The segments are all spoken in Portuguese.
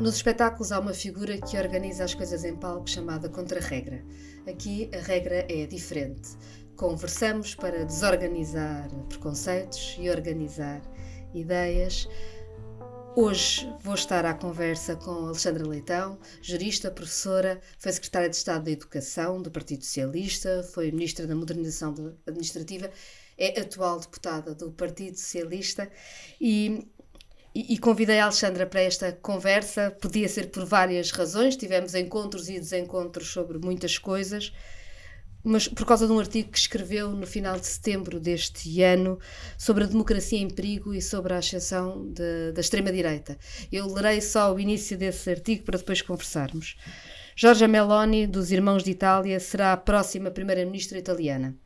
Nos espetáculos há uma figura que organiza as coisas em palco chamada contra-regra. Aqui a regra é diferente. Conversamos para desorganizar preconceitos e organizar ideias. Hoje vou estar à conversa com Alexandra Leitão, jurista, professora, foi secretária de Estado da Educação do Partido Socialista, foi ministra da Modernização Administrativa, é atual deputada do Partido Socialista e e, e, convidei a Alexandra para esta conversa. Podia ser por várias razões, tivemos encontros e desencontros sobre muitas coisas, mas por causa de um artigo que escreveu no final de setembro deste ano sobre a democracia em perigo e sobre a ascensão de, da extrema-direita. Eu lerei só o início desse artigo para depois conversarmos. Giorgia Meloni, dos Irmãos de Itália, será a próxima primeira-ministra italiana.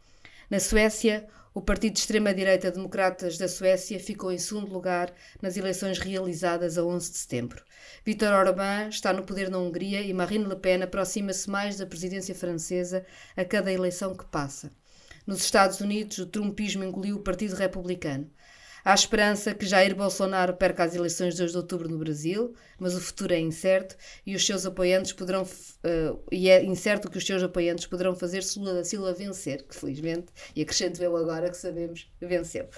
Na Suécia, o partido de extrema-direita Democratas da Suécia ficou em segundo lugar nas eleições realizadas a 11 de setembro. Vítor Orbán está no poder na Hungria e Marine Le Pen aproxima-se mais da presidência francesa a cada eleição que passa. Nos Estados Unidos, o trumpismo engoliu o Partido Republicano. Há esperança que Jair Bolsonaro perca as eleições de 2 de outubro no Brasil, mas o futuro é incerto e os seus apoiantes poderão uh, e é incerto que os seus apoiantes poderão fazer Lula da Silva vencer, que felizmente, e acrescento eu agora que sabemos, venceu.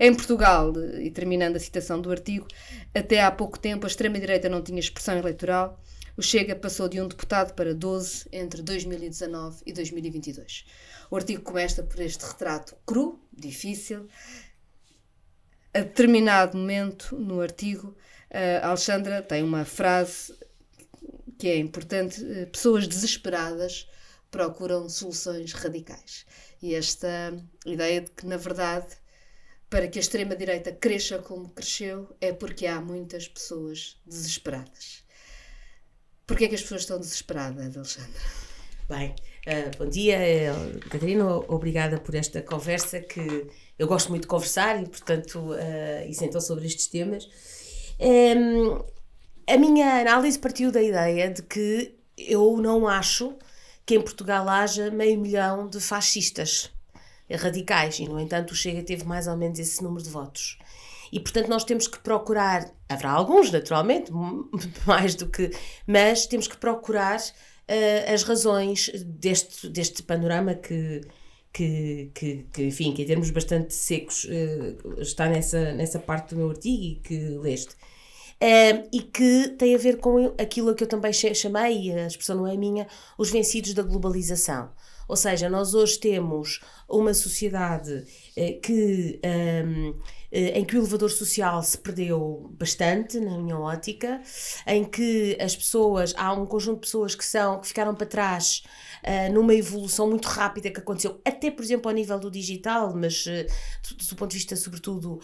Em Portugal, e terminando a citação do artigo, até há pouco tempo a extrema-direita não tinha expressão eleitoral. O Chega passou de um deputado para 12 entre 2019 e 2022. O artigo começa por este retrato cru, difícil, a determinado momento no artigo, a Alexandra tem uma frase que é importante: eh, pessoas desesperadas procuram soluções radicais. E esta ideia de que, na verdade, para que a extrema-direita cresça como cresceu, é porque há muitas pessoas desesperadas. Porquê é que as pessoas estão desesperadas, Alexandra? Bem, uh, bom dia, Catarina, obrigada por esta conversa que eu gosto muito de conversar e, portanto, uh, e sobre estes temas. Um, a minha análise partiu da ideia de que eu não acho que em Portugal haja meio milhão de fascistas radicais e, no entanto, o Chega teve mais ou menos esse número de votos. E, portanto, nós temos que procurar, haverá alguns, naturalmente, mais do que, mas temos que procurar uh, as razões deste, deste panorama que, que, que, que, enfim, que em termos bastante secos uh, está nessa, nessa parte do meu artigo e que leste. Uh, e que tem a ver com aquilo que eu também chamei, e a expressão não é minha, os vencidos da globalização. Ou seja, nós hoje temos uma sociedade uh, que. Um, em que o elevador social se perdeu bastante, na minha ótica, em que as pessoas, há um conjunto de pessoas que são, que ficaram para trás uh, numa evolução muito rápida que aconteceu, até por exemplo ao nível do digital, mas uh, do, do, ponto de vista sobretudo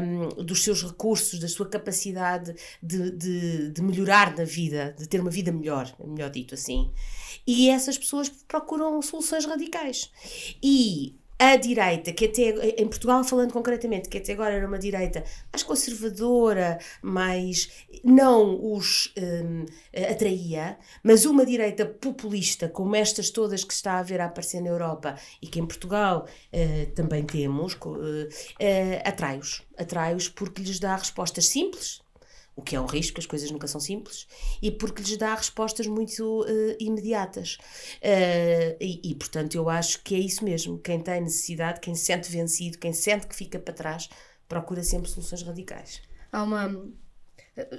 um, dos seus recursos, da sua capacidade de, de, de melhorar na vida, de ter uma vida melhor, melhor dito assim. E essas pessoas procuram soluções radicais. E a direita, que até em Portugal, falando concretamente, que até agora era uma direita mais conservadora, mais não os um, atraía, mas uma direita populista, como estas todas que está a ver a aparecer na Europa e que em Portugal uh, também temos, uh, uh, atrai-os. Atrai-os porque lhes dá respostas simples, o que é um risco, as coisas nunca são simples, e porque lhes dá respostas muito uh, imediatas. Uh, e, e, portanto, eu acho que é isso mesmo. Quem tem necessidade, quem se sente vencido, quem sente que fica para trás, procura sempre soluções radicais. Há uma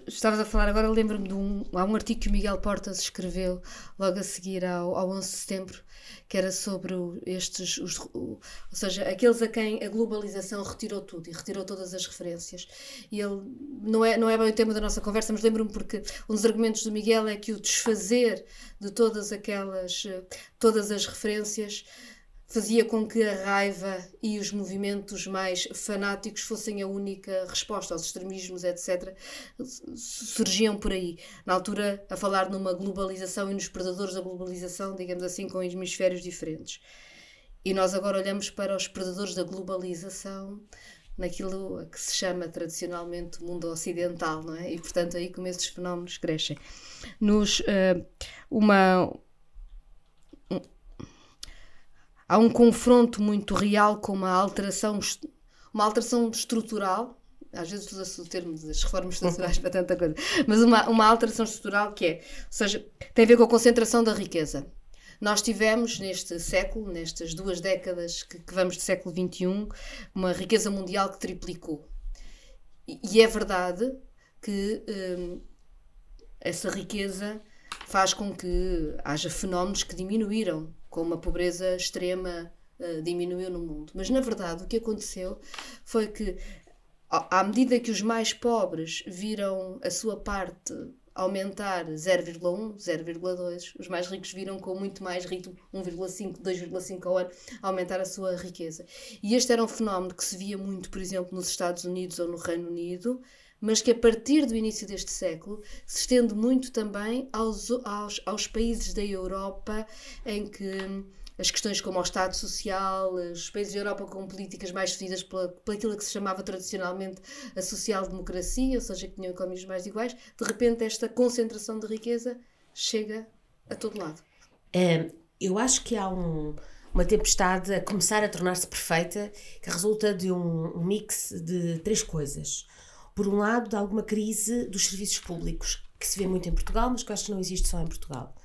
Estavas a falar agora, lembro-me de um, há um artigo que o Miguel Portas escreveu logo a seguir ao, ao 11 de setembro, que era sobre estes, os, ou seja, aqueles a quem a globalização retirou tudo e retirou todas as referências. E ele, não é, não é bem o tema da nossa conversa, mas lembro-me porque um dos argumentos do Miguel é que o desfazer de todas aquelas, todas as referências fazia com que a raiva e os movimentos mais fanáticos fossem a única resposta aos extremismos, etc. Surgiam por aí. Na altura, a falar numa globalização e nos predadores da globalização, digamos assim, com hemisférios diferentes. E nós agora olhamos para os predadores da globalização naquilo que se chama tradicionalmente mundo ocidental, não é? E portanto aí como esses fenómenos crescem. Nos uh, uma há um confronto muito real com uma alteração, uma alteração estrutural às vezes usa-se o termo das reformas estruturais para tanta coisa, mas uma, uma alteração estrutural que é, ou seja, tem a ver com a concentração da riqueza. Nós tivemos neste século, nestas duas décadas que, que vamos do século XXI, uma riqueza mundial que triplicou. E, e é verdade que hum, essa riqueza faz com que haja fenómenos que diminuíram, como a pobreza extrema uh, diminuiu no mundo. Mas na verdade o que aconteceu foi que à medida que os mais pobres viram a sua parte aumentar 0,1, 0,2, os mais ricos viram com muito mais ritmo, 1,5, 2,5 ao ano, aumentar a sua riqueza. E este era um fenómeno que se via muito, por exemplo, nos Estados Unidos ou no Reino Unido, mas que a partir do início deste século se estende muito também aos, aos, aos países da Europa em que as questões como o Estado Social, os países da Europa com políticas mais definidas pela aquilo que se chamava tradicionalmente a social-democracia, ou seja, que tinham economias mais iguais, de repente esta concentração de riqueza chega a todo lado. É, eu acho que há um, uma tempestade a começar a tornar-se perfeita que resulta de um, um mix de três coisas. Por um lado, de alguma crise dos serviços públicos, que se vê muito em Portugal, mas que eu acho que não existe só em Portugal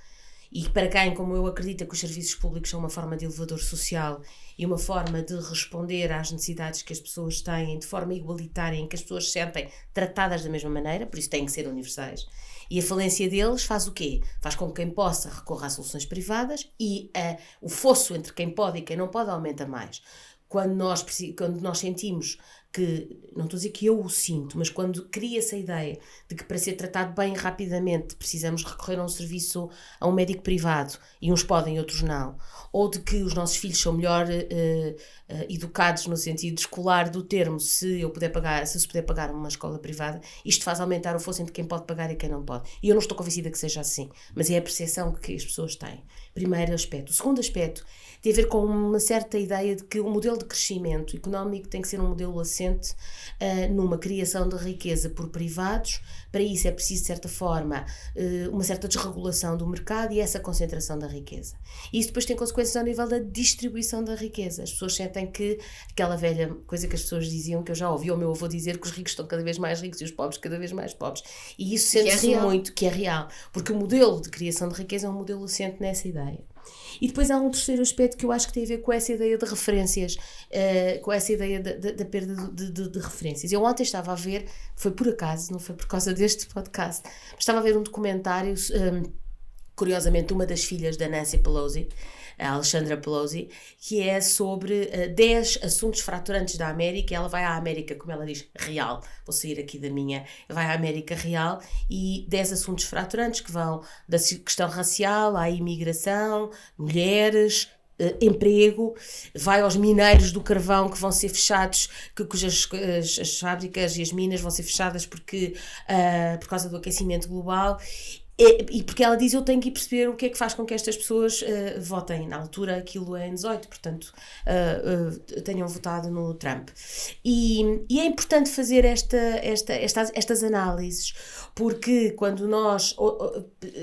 e para quem, como eu, acredita que os serviços públicos são uma forma de elevador social e uma forma de responder às necessidades que as pessoas têm de forma igualitária, em que as pessoas se sentem tratadas da mesma maneira, por isso têm que ser universais. E a falência deles faz o quê? Faz com que quem possa recorra a soluções privadas e uh, o fosso entre quem pode e quem não pode aumenta mais. Quando nós, quando nós sentimos que, não estou a dizer que eu o sinto, mas quando cria-se a ideia de que para ser tratado bem rapidamente precisamos recorrer a um serviço, a um médico privado, e uns podem e outros não, ou de que os nossos filhos são melhor uh, uh, educados no sentido escolar do termo, se eu puder pagar, se se puder pagar uma escola privada, isto faz aumentar o fosso entre quem pode pagar e quem não pode. E eu não estou convencida que seja assim, mas é a percepção que as pessoas têm. Primeiro aspecto. O segundo aspecto tem a ver com uma certa ideia de que o modelo de crescimento económico tem que ser um modelo assente uh, numa criação de riqueza por privados. Para isso é preciso, de certa forma, uh, uma certa desregulação do mercado e essa concentração da riqueza. E isso depois tem consequências ao nível da distribuição da riqueza. As pessoas sentem que aquela velha coisa que as pessoas diziam, que eu já ouvi o meu avô dizer, que os ricos estão cada vez mais ricos e os pobres cada vez mais pobres. E isso sente-se é muito, que é real. Porque o modelo de criação de riqueza é um modelo assente nessa ideia. E depois há um terceiro aspecto que eu acho que tem a ver com essa ideia de referências, uh, com essa ideia da perda de, de, de, referências. Eu ontem estava a ver, foi por acaso, não foi por causa deste podcast, mas estava a ver um documentário, um, eh, curiosamente, uma das filhas da Nancy Pelosi, a Alexandra Pelosi, que é sobre uh, eh, 10 assuntos fraturantes da América. Ela vai à América, como ela diz, real. Vou sair aqui da minha. Vai à América real e 10 assuntos fraturantes que vão da questão racial à imigração, mulheres, Uh, emprego, vai aos mineiros do carvão que vão ser fechados, que, cujas as, as fábricas e as minas vão ser fechadas porque, uh, por causa do aquecimento global e porque ela diz eu tenho que perceber o que é que faz com que estas pessoas uh, votem. Na altura aquilo é em 18, portanto uh, uh, tenham votado no Trump. E, e, é importante fazer esta, esta, estas, estas análises, porque quando nós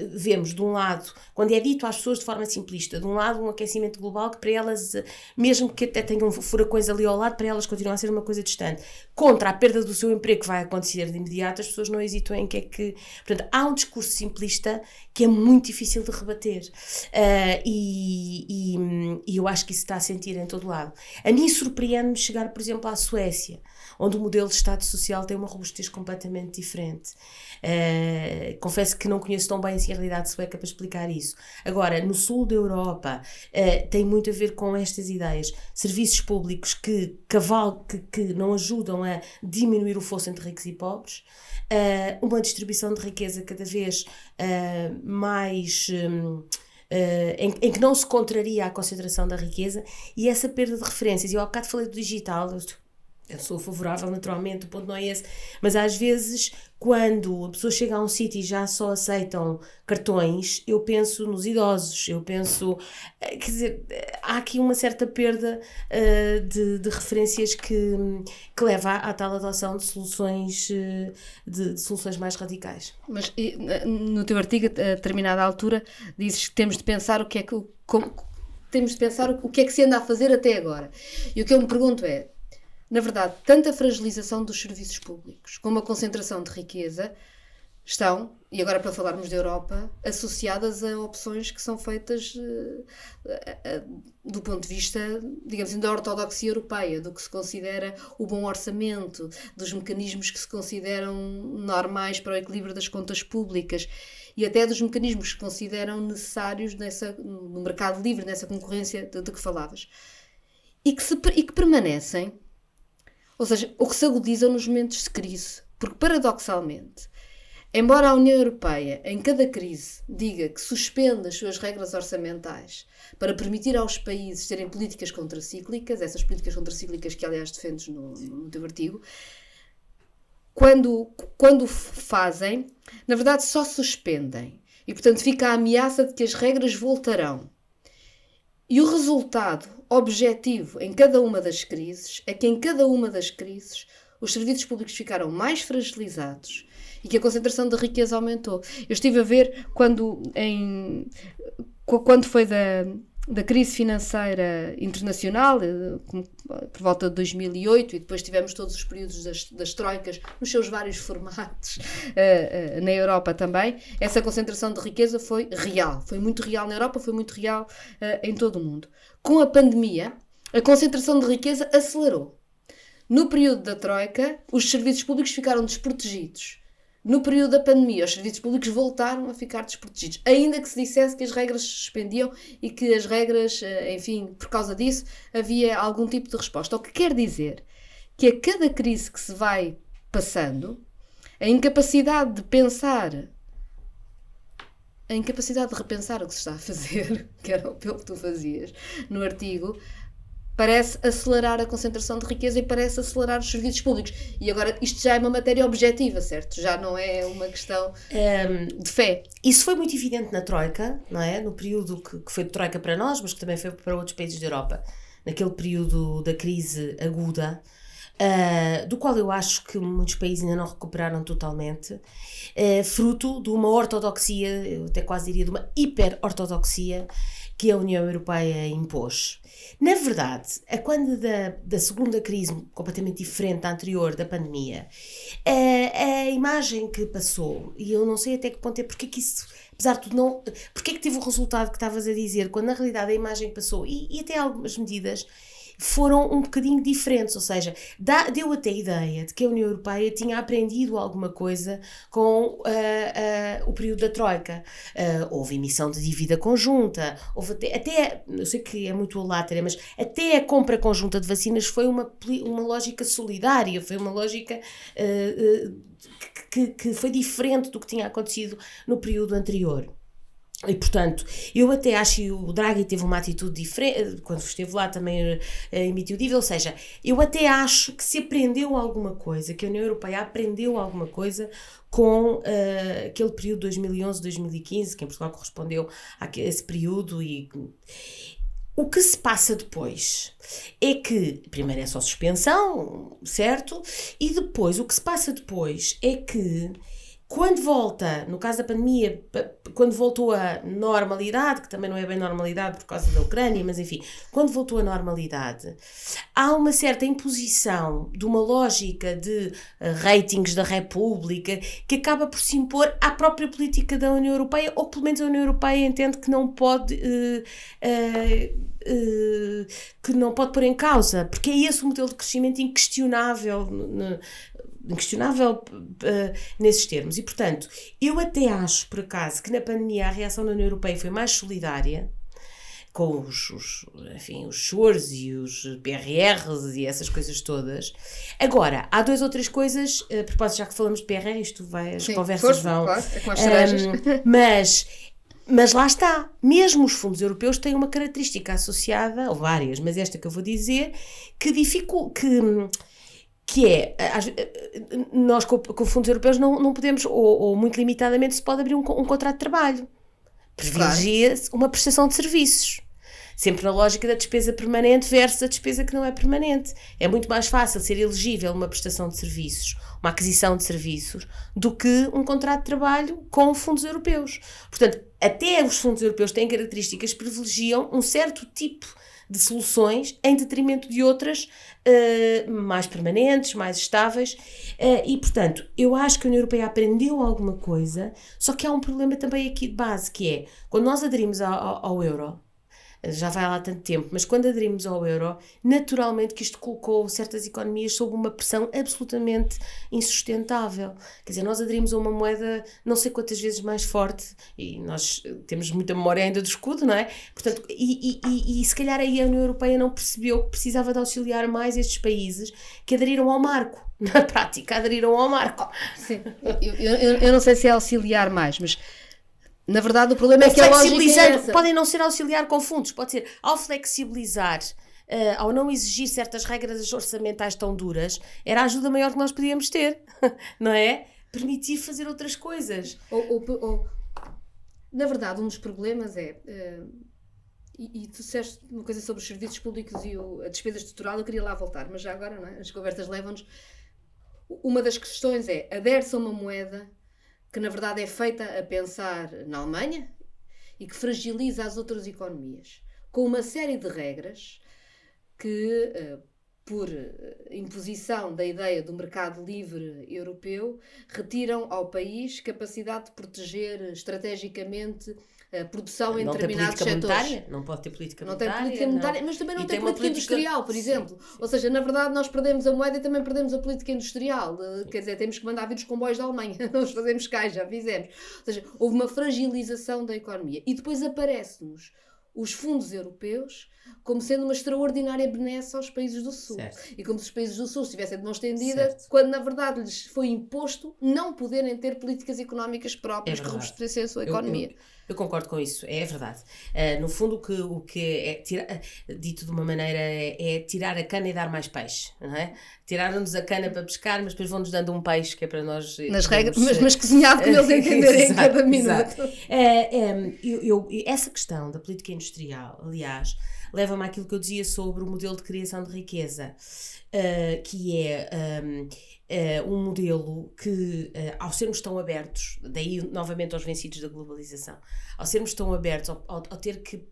vemos de um lado, quando é dito às pessoas de forma simplista, de um lado um aquecimento global que para elas, mesmo que até tenham furacões ali ao lado, para elas continua a ser uma coisa distante, contra a perda do seu emprego que vai acontecer de imediato, as pessoas não hesitam em que é que. Portanto, há um discurso simplista que é muito difícil de rebater. Uh, e, e, e, eu acho que isso está a sentir em todo lado. A mim surpreende-me chegar, por exemplo, à Suécia, onde o modelo de Estado Social tem uma robustez completamente diferente. Uh, confesso que não conheço tão bem assim a realidade sueca para explicar isso. Agora, no sul da Europa, uh, tem muito a ver com estas ideias. Serviços públicos que, caval que, que não ajudam a diminuir o fosso entre ricos e pobres uh, uma distribuição de riqueza cada vez mais. Um, Uh, em, em, que não se contraria a concentração da riqueza e essa perda de referências. Eu há bocado falei do digital, eu sou favorável, naturalmente, o ponto não é esse, mas às vezes, quando a pessoa chega a um sítio e já só aceitam cartões, eu penso nos idosos, eu penso. Eh, quer dizer, há aqui uma certa perda uh, de, de, referências que, que leva à, à tal adoção de soluções, uh, de, de, soluções mais radicais. Mas no teu artigo, a determinada altura, dizes que temos de pensar o que é que. Como, temos de pensar o que é que se anda a fazer até agora. E o que eu me pergunto é na verdade, tanto a fragilização dos serviços públicos como a concentração de riqueza estão, e agora para falarmos da Europa, associadas a opções que são feitas uh, do ponto de vista, digamos assim, da ortodoxia europeia, do que se considera o bom orçamento, dos mecanismos que se consideram normais para o equilíbrio das contas públicas e até dos mecanismos que consideram necessários nessa, no mercado livre, nessa concorrência de, de que falavas. E que, se, e que permanecem, ou seja, ou que se agudizam nos momentos de crise. Porque, paradoxalmente, Embora a União Europeia, em cada crise, diga que suspende as suas regras orçamentais para permitir aos países terem políticas contracíclicas, essas políticas contracíclicas que, aliás, defendes no, no teu artigo, quando, quando fazem, na verdade só suspendem. E, portanto, fica a ameaça de que as regras voltarão. E o resultado objetivo em cada uma das crises é que, em cada uma das crises, os serviços públicos ficaram mais fragilizados e que a concentração de riqueza aumentou. Eu estive a ver quando, em, quando foi da, da crise financeira internacional, eh, por volta de 2008, e depois tivemos todos os períodos das, das troicas, nos seus vários formatos, uh, uh, na Europa também, essa concentração de riqueza foi real. Foi muito real na Europa, foi muito real uh, em todo o mundo. Com a pandemia, a concentração de riqueza acelerou. No período da Troika, os serviços públicos ficaram desprotegidos. No período da pandemia, os serviços públicos voltaram a ficar desprotegidos, ainda que se dissesse que as regras se suspendiam e que as regras, eh, enfim, por causa disso, havia algum tipo de resposta. O que quer dizer que a cada crise que se vai passando, a incapacidade de pensar, a incapacidade de repensar o que se está a fazer, que era o que tu fazias no artigo, parece acelerar a concentração de riqueza e parece acelerar os serviços públicos. E agora isto já é uma matéria objetiva, certo? Já não é uma questão um, de fé. Isso foi muito evidente na Troika, não é? No período que, que foi de Troika para nós, mas que também foi para outros países da Europa. Naquele período da crise aguda, Uh, do qual eu acho que muitos países ainda não recuperaram totalmente, uh, fruto de uma ortodoxia, eu até quase diria de uma hiper-ortodoxia que a União Europeia impôs. Na verdade, a quando da, da segunda crise, completamente diferente da anterior, da pandemia, a, a imagem que passou, e eu não sei até que ponto é porque que isso, apesar de tudo, não. porque é que teve o resultado que estavas a dizer, quando na realidade a imagem passou, e, e até algumas medidas foram um bocadinho diferentes, ou seja, dá, deu até ideia de que a União Europeia tinha aprendido alguma coisa com uh, uh, o período da Troika. Uh, houve emissão de dívida conjunta, houve até, até, eu sei que é muito alátera, mas até a compra conjunta de vacinas foi uma, uma lógica solidária, foi uma lógica que, que foi diferente do que tinha acontecido no período anterior. E portanto, eu até acho que o Draghi teve uma atitude diferente, quando esteve lá também uh, emitiu dívida, ou seja, eu até acho que se aprendeu alguma coisa, que a União Europeia aprendeu alguma coisa com uh, aquele período 2011-2015, que em Portugal correspondeu a esse período e o que se passa depois é que, primeiro é só suspensão, certo? E depois, o que se passa depois é que quando volta, no caso da pandemia, quando voltou à normalidade, que também não é bem normalidade por causa da Ucrânia, mas enfim, quando voltou à normalidade, há uma certa imposição de uma lógica de uh, ratings da República que acaba por se impor à própria política da União Europeia, ou pelo menos a União Europeia entende que não pode. Uh, uh, que não pode pôr em causa, porque é esse o modelo de crescimento inquestionável inquestionável uh, nesses termos. E, portanto, eu até acho, por acaso, que na pandemia a reação da União Europeia foi mais solidária, com os, os, enfim, os SURES e os PRRs e essas coisas todas. Agora, há duas ou três coisas, a propósito, já que falamos de PRR, isto vai, as Sim, conversas vão. Claro, é com as um, mas. Mas lá está, mesmo os fundos europeus têm uma característica associada, ou várias, mas esta que eu vou dizer, que dificulta, que que é, nós com, com fundos europeus não, não podemos, ou, ou, muito limitadamente se pode abrir um, um contrato de trabalho. Privilegia-se uma prestação de serviços. Sempre na lógica da despesa permanente versus a despesa que não é permanente. É muito mais fácil ser elegível uma prestação de serviços, uma aquisição de serviços, do que um contrato de trabalho com fundos europeus. Portanto, até os fundos europeus têm características que privilegiam um certo tipo de soluções em detrimento de outras uh, mais permanentes, mais estáveis. Uh, e, portanto, eu acho que a União Europeia aprendeu alguma coisa, só que há um problema também aqui de base, que é, quando nós aderimos ao, ao, ao euro, já vai lá tanto tempo, mas quando aderimos ao euro, naturalmente que isto colocou certas economias sob uma pressão absolutamente insustentável. Quer dizer, nós aderimos a uma moeda não sei quantas vezes mais forte, e nós temos muita memória ainda do escudo, não é? Portanto, e, e, e, e se calhar aí a União Europeia não percebeu que precisava de auxiliar mais estes países que aderiram ao marco. Na prática, aderiram ao marco. Sim, eu, eu, eu não sei se é auxiliar mais, mas na verdade, o problema é que a lógica é Podem não ser auxiliar com fundos, pode ser ao flexibilizar, uh, ao não exigir certas regras orçamentais tão duras, era a ajuda maior que nós podíamos ter, não é? Permitir fazer outras coisas. Ou, ou, ou, na verdade, um dos problemas é. Uh, e, e, tu disseste uma coisa sobre os serviços públicos e o, a despesa estrutural, eu queria lá voltar, mas já agora, não é? As conversas levam-nos. Uma das questões é adere-se a uma moeda que na verdade é feita a pensar na Alemanha e que fragiliza as outras economias, com uma série de regras que, eh, por eh, imposição da ideia do mercado livre europeu, retiram ao país capacidade de proteger estrategicamente a produção em não determinados setores. Monetária, não pode ter política não monetária. Não tem política monetária, mas também não tem, tem, política, política, industrial, por exemplo. Sim, sim. Ou seja, na verdade, nós perdemos a moeda e também perdemos a política industrial. Sim. Quer dizer, temos que mandar vir os comboios da Alemanha. Nós fazemos cá, já fizemos. Ou seja, houve uma fragilização da economia. E depois aparece-nos os fundos europeus como sendo uma extraordinária benesse aos países do Sul. Certo. E como se os países do Sul estivessem de mão estendida, certo. quando na verdade lhes foi imposto não poderem ter políticas económicas próprias é que robustecessem a sua economia. Eu, eu, eu, concordo com isso, é verdade. Uh, no fundo, o que, o que é, tira, dito de uma maneira, é, é, tirar a cana e dar mais peixe. Não é? Tiraram-nos a cana para pescar, mas depois vão-nos dando um peixe que é para nós. Nas regras, mas, mas cozinhado como eles entenderem em cada minuto. É, é, eu, eu, essa questão da política industrial, aliás leva-me àquilo que eu dizia sobre o modelo de criação de riqueza, uh, que é um, uh, um modelo que, uh, ao sermos tão abertos, daí novamente aos vencidos da globalização, ao sermos tão abertos, ao, ao, ao ter que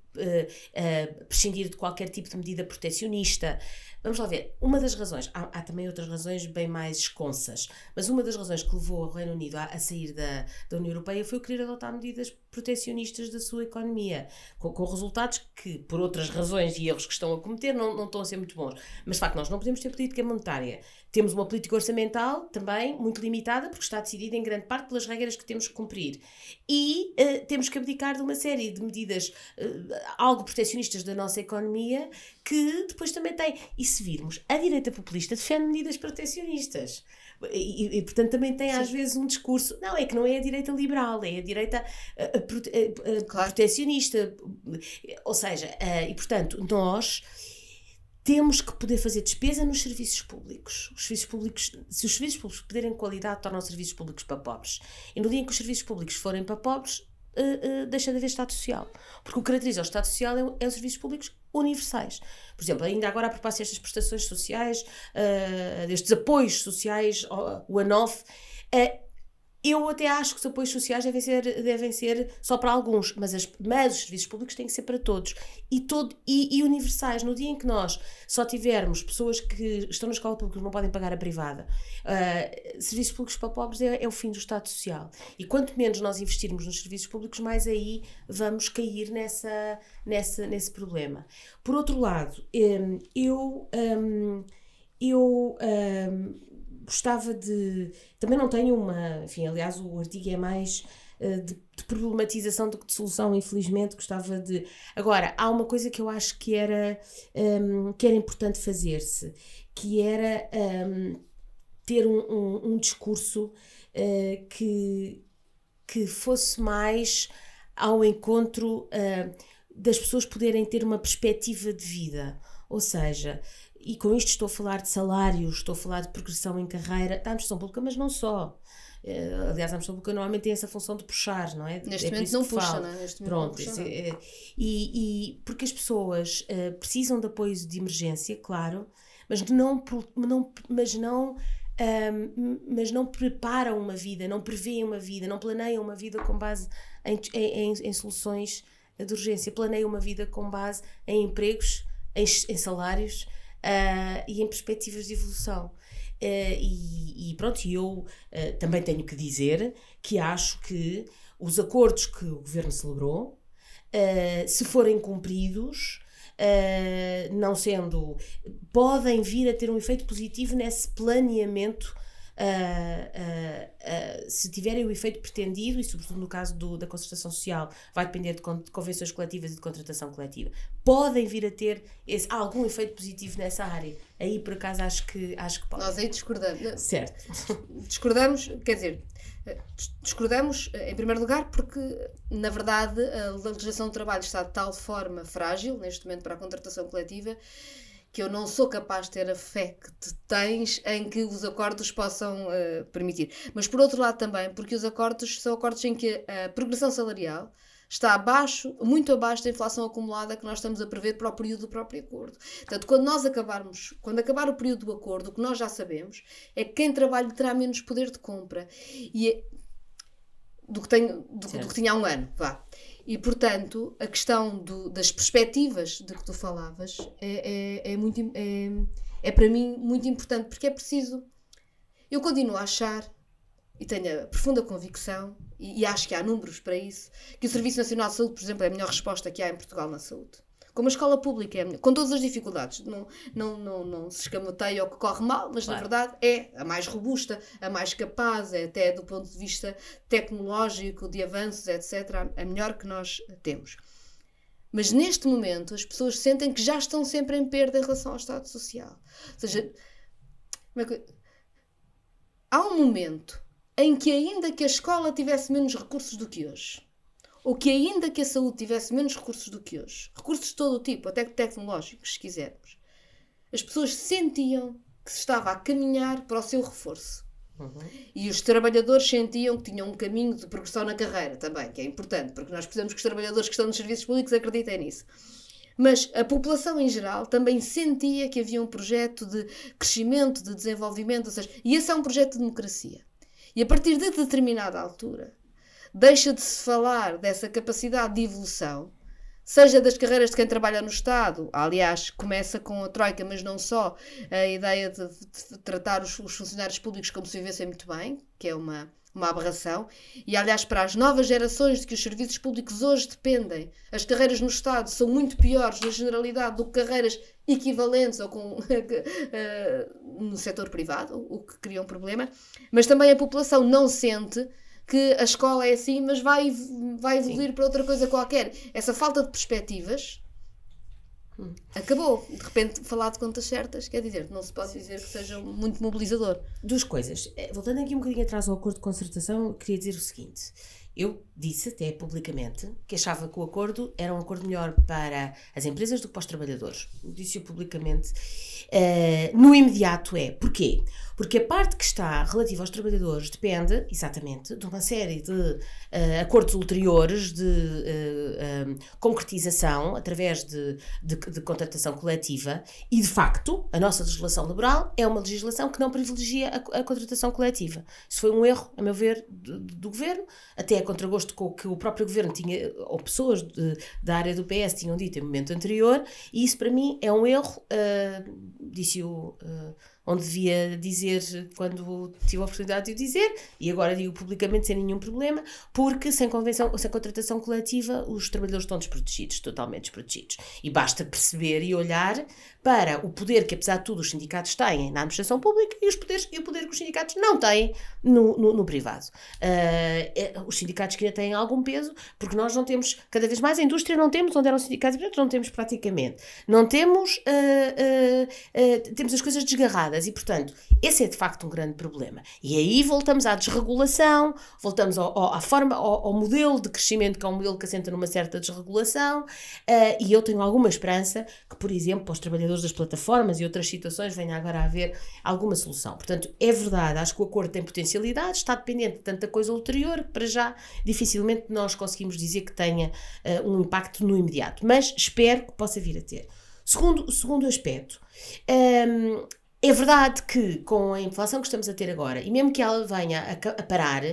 prescindir de qualquer tipo de medida proteccionista, Vamos lá ver. Uma das razões, há, há, também outras razões bem mais esconsas, mas uma das razões que levou o Reino Unido a, a sair da, da União Europeia foi o querer adotar medidas protecionistas da sua economia, com, com, resultados que, por outras razões e erros que estão a cometer, não, não estão a ser muito bons. Mas, de facto, nós não podemos ter política monetária. Temos uma política orçamental também muito limitada, porque está decidida em grande parte pelas regras que temos que cumprir. E uh, temos que abdicar de uma série de medidas uh, algo protecionistas da nossa economia que depois também tem. E se virmos, a direita populista defende medidas protecionistas. E, e, portanto também tem Sim. às vezes um discurso não é que não é a direita liberal é a direita uh, prote, uh, claro. protecionista ou seja uh, e portanto nós temos que poder fazer despesa nos serviços públicos. Os serviços públicos, se os serviços públicos perderem qualidade, tornam os serviços públicos para pobres. E no dia em que os serviços públicos forem para pobres, uh, uh, deixa de haver Estado Social. Porque o que caracteriza o Estado Social é, é os serviços públicos universais. Por exemplo, ainda agora a propósito destas prestações sociais, uh, destes apoios sociais, o ANOF, uh, eu até acho que os apoios sociais devem ser, devem ser só para alguns, mas, as, mas os serviços públicos têm que ser para todos e, todo, e, e, universais. No dia em que nós só tivermos pessoas que estão na escola pública não podem pagar a privada, uh, serviços públicos para pobres é, é, o fim do Estado Social. E quanto menos nós investirmos nos serviços públicos, mais aí vamos cair nessa, nessa, nesse problema. Por outro lado, um, eu. Um, eu um, gostava de. Também não tenho uma. Enfim, aliás, o artigo é mais uh, de, de, problematização do que de solução, infelizmente. Gostava de. Agora, há uma coisa que eu acho que era, um, que era importante fazer-se, que era um, ter um, um, um discurso uh, que, que fosse mais ao encontro uh, das pessoas poderem ter uma perspectiva de vida. Ou seja, e com isto estou a falar de salários, estou a falar de progressão em carreira, da administração pública, mas não só. Uh, aliás, a administração pública normalmente tem essa função de puxar, não é? Neste é momento não puxa, não é? Neste Pronto, não puxa, é, e, e, porque as pessoas uh, precisam de apoio de emergência, claro, mas não, não, mas não um, mas não preparam uma vida, não prevêem uma vida, não planeiam uma vida com base em, em, em, em soluções de urgência, planeiam uma vida com base em empregos em, em salários uh, e em perspectivas de evolução. Uh, e, e, pronto, eu uh, também tenho que dizer que acho que os acordos que o governo celebrou, se forem cumpridos, não sendo, podem vir a ter um efeito positivo nesse planeamento uh, uh, se tiverem o efeito pretendido, e sobretudo no caso do, da concertação social, vai depender de, con de, convenções coletivas e de contratação coletiva, podem vir a ter esse, algum efeito positivo nessa área. Aí, por acaso, acho que, acho que pode. Nós aí discordamos. Certo. Discordamos, quer dizer, discordamos, em primeiro lugar, porque, na verdade, a legislação do trabalho está de tal forma frágil, neste momento, para a contratação coletiva, que eu não sou capaz de ter a fé que tu tens em que os acordos possam uh, permitir. Mas por outro lado também, porque os acordos são acordos em que a progressão salarial está abaixo, muito abaixo da inflação acumulada que nós estamos a prever para o período do próprio acordo. Portanto, quando nós acabarmos, quando acabar o período do acordo, o que nós já sabemos é que quem trabalha terá menos poder de compra e é, do, que tem, do, do, que tinha há um ano, vá. E, portanto, a questão do, das perspectivas de que tu falavas é, é, é, muito, é, é para mim muito importante, porque é preciso. Eu continuo a achar, e tenho a profunda convicção, e, e acho que há números para isso, que o Serviço Nacional de Saúde, por exemplo, é a melhor resposta que há em Portugal na saúde como a escola pública é com todas as dificuldades. Não, não, não, não se escamoteia ou que corre mal, mas claro. na verdade é a mais robusta, a mais capaz, é até do ponto de vista tecnológico, de avanços, etc., a melhor que nós temos. Mas neste momento as pessoas sentem que já estão sempre em perda em relação ao Estado Social. Ou seja, há um momento em que, ainda que a escola tivesse menos recursos do que hoje, ou que ainda que a saúde tivesse menos recursos do que hoje, recursos de todo o tipo, até tecnológicos, se quisermos, as pessoas sentiam que se estava a caminhar para o seu reforço. Uhum. E os trabalhadores sentiam que tinham um caminho de progressão na carreira também, que é importante, porque nós precisamos que os trabalhadores que estão nos serviços públicos acreditem nisso. Mas a população em geral também sentia que havia um projeto de crescimento, de desenvolvimento, ou seja, e esse é um projeto de democracia. E a partir de determinada altura, deixa de se falar dessa capacidade de evolução, seja das carreiras de quem trabalha no Estado, aliás, começa com a Troika, mas não só, a ideia de, de tratar os, os, funcionários públicos como se vivessem muito bem, que é uma, uma aberração, e aliás, para as novas gerações de que os serviços públicos hoje dependem, as carreiras no Estado são muito piores, na generalidade, do que carreiras equivalentes ou com, uh, no setor privado, o que cria um problema, mas também a população não sente que a escola é assim, mas vai, vai evoluir Sim. para outra coisa qualquer. Essa falta de perspectivas hum. acabou. De repente, falar de contas certas, quer dizer, não se pode dizer que seja muito mobilizador. Duas coisas. Eh, voltando aqui um bocadinho atrás ao acordo de concertação, queria dizer o seguinte. Eu disse até publicamente que achava que o acordo era um acordo melhor para as empresas do que para os trabalhadores. Disse-o publicamente. Uh, no imediato é. Porquê? Porque a parte que está relativa aos trabalhadores depende, exatamente, de uma série de uh, acordos ulteriores de uh, concretização através de, de, de, contratação coletiva e, de facto, a nossa legislação laboral é uma legislação que não privilegia a, a contratação coletiva. Isso foi um erro, a meu ver, do, do governo, até a contragosto com o que o próprio governo tinha, ou pessoas de, da área do PS tinham dito em momento anterior, e isso para mim é um erro, uh, disse-o. Uh, onde devia dizer quando tive a oportunidade de o dizer, e agora digo publicamente sem nenhum problema, porque sem convenção, sem contratação coletiva, os trabalhadores estão desprotegidos, totalmente desprotegidos. E basta perceber e olhar para o poder que, apesar de tudo, os sindicatos têm na administração pública e, os poderes, e o poder que os sindicatos não têm no, no, no privado. Uh, os sindicatos que ainda têm algum peso, porque nós não temos, cada vez mais a indústria não temos, onde eram sindicatos não temos praticamente. Não temos, uh, temos as coisas desgarradas e, portanto, esse é de facto um grande problema. E aí voltamos à desregulação, voltamos ao, ao à forma, ao, ao, modelo de crescimento, que é um modelo que assenta numa certa desregulação, e eu tenho alguma esperança que, por exemplo, para os trabalhadores das plataformas e outras situações venha agora a haver alguma solução. Portanto, é verdade, acho que o acordo tem potencialidade, está dependente de tanta coisa ulterior para já dificilmente nós conseguimos dizer que tenha uh, um impacto no imediato, mas espero que possa vir a ter. Segundo, segundo aspecto, um, ehm, É verdade que com a inflação que estamos a ter agora, e mesmo que ela venha a, a parar,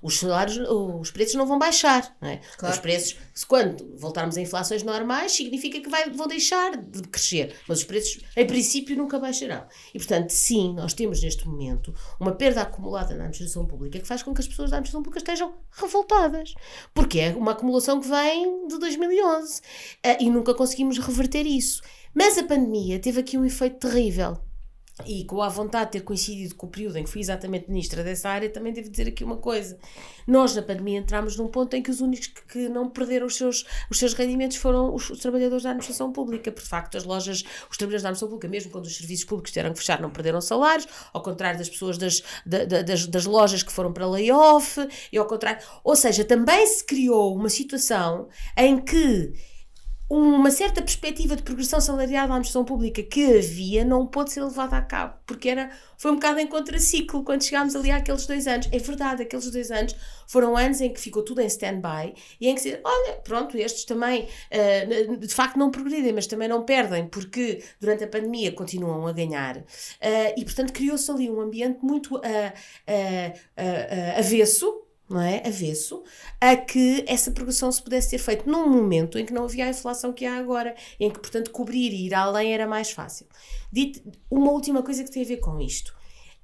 os salários, os preços não vão baixar. Não é? claro. Os preços, se quando voltarmos a inflações normais, significa que vai, vão deixar de crescer. Mas os preços, em princípio, nunca baixarão. E, portanto, sim, nós temos neste momento uma perda acumulada na administração pública que faz com que as pessoas da administração pública estejam revoltadas. Porque é uma acumulação que vem de 2011. Eh, e nunca conseguimos reverter isso. Mas a pandemia teve aqui um efeito terrível e com a vontade de ter coincidido com o período em que fui exatamente ministra dessa área, também devo dizer aqui uma coisa. Nós, na pandemia, entramos num ponto em que os únicos que não perderam os seus, os seus rendimentos foram os, os trabalhadores da administração pública. Por facto, as lojas, os trabalhadores da administração pública, mesmo quando os serviços públicos tiveram que fechar, não perderam salários, ao contrário das pessoas das, da, das, das lojas que foram para layoff, e ao contrário. Ou seja, também se criou uma situação em que uma certa perspectiva de progressão salarial da administração pública que havia não pôde ser levada a cabo, porque era, foi um bocado em contraciclo quando chegámos ali àqueles dois anos. É verdade, aqueles dois anos foram anos em que ficou tudo em stand-by e em que se olha, pronto, estes também uh, de facto não progredem, mas também não perdem, porque durante a pandemia continuam a ganhar. Uh, e portanto criou-se ali um ambiente muito uh, avesso não é? Avesso, a que essa progressão se pudesse ter feito num momento em que não havia a inflação que há agora, em que, portanto, cobrir e ir além era mais fácil. Dito, uma última coisa que tem a ver com isto.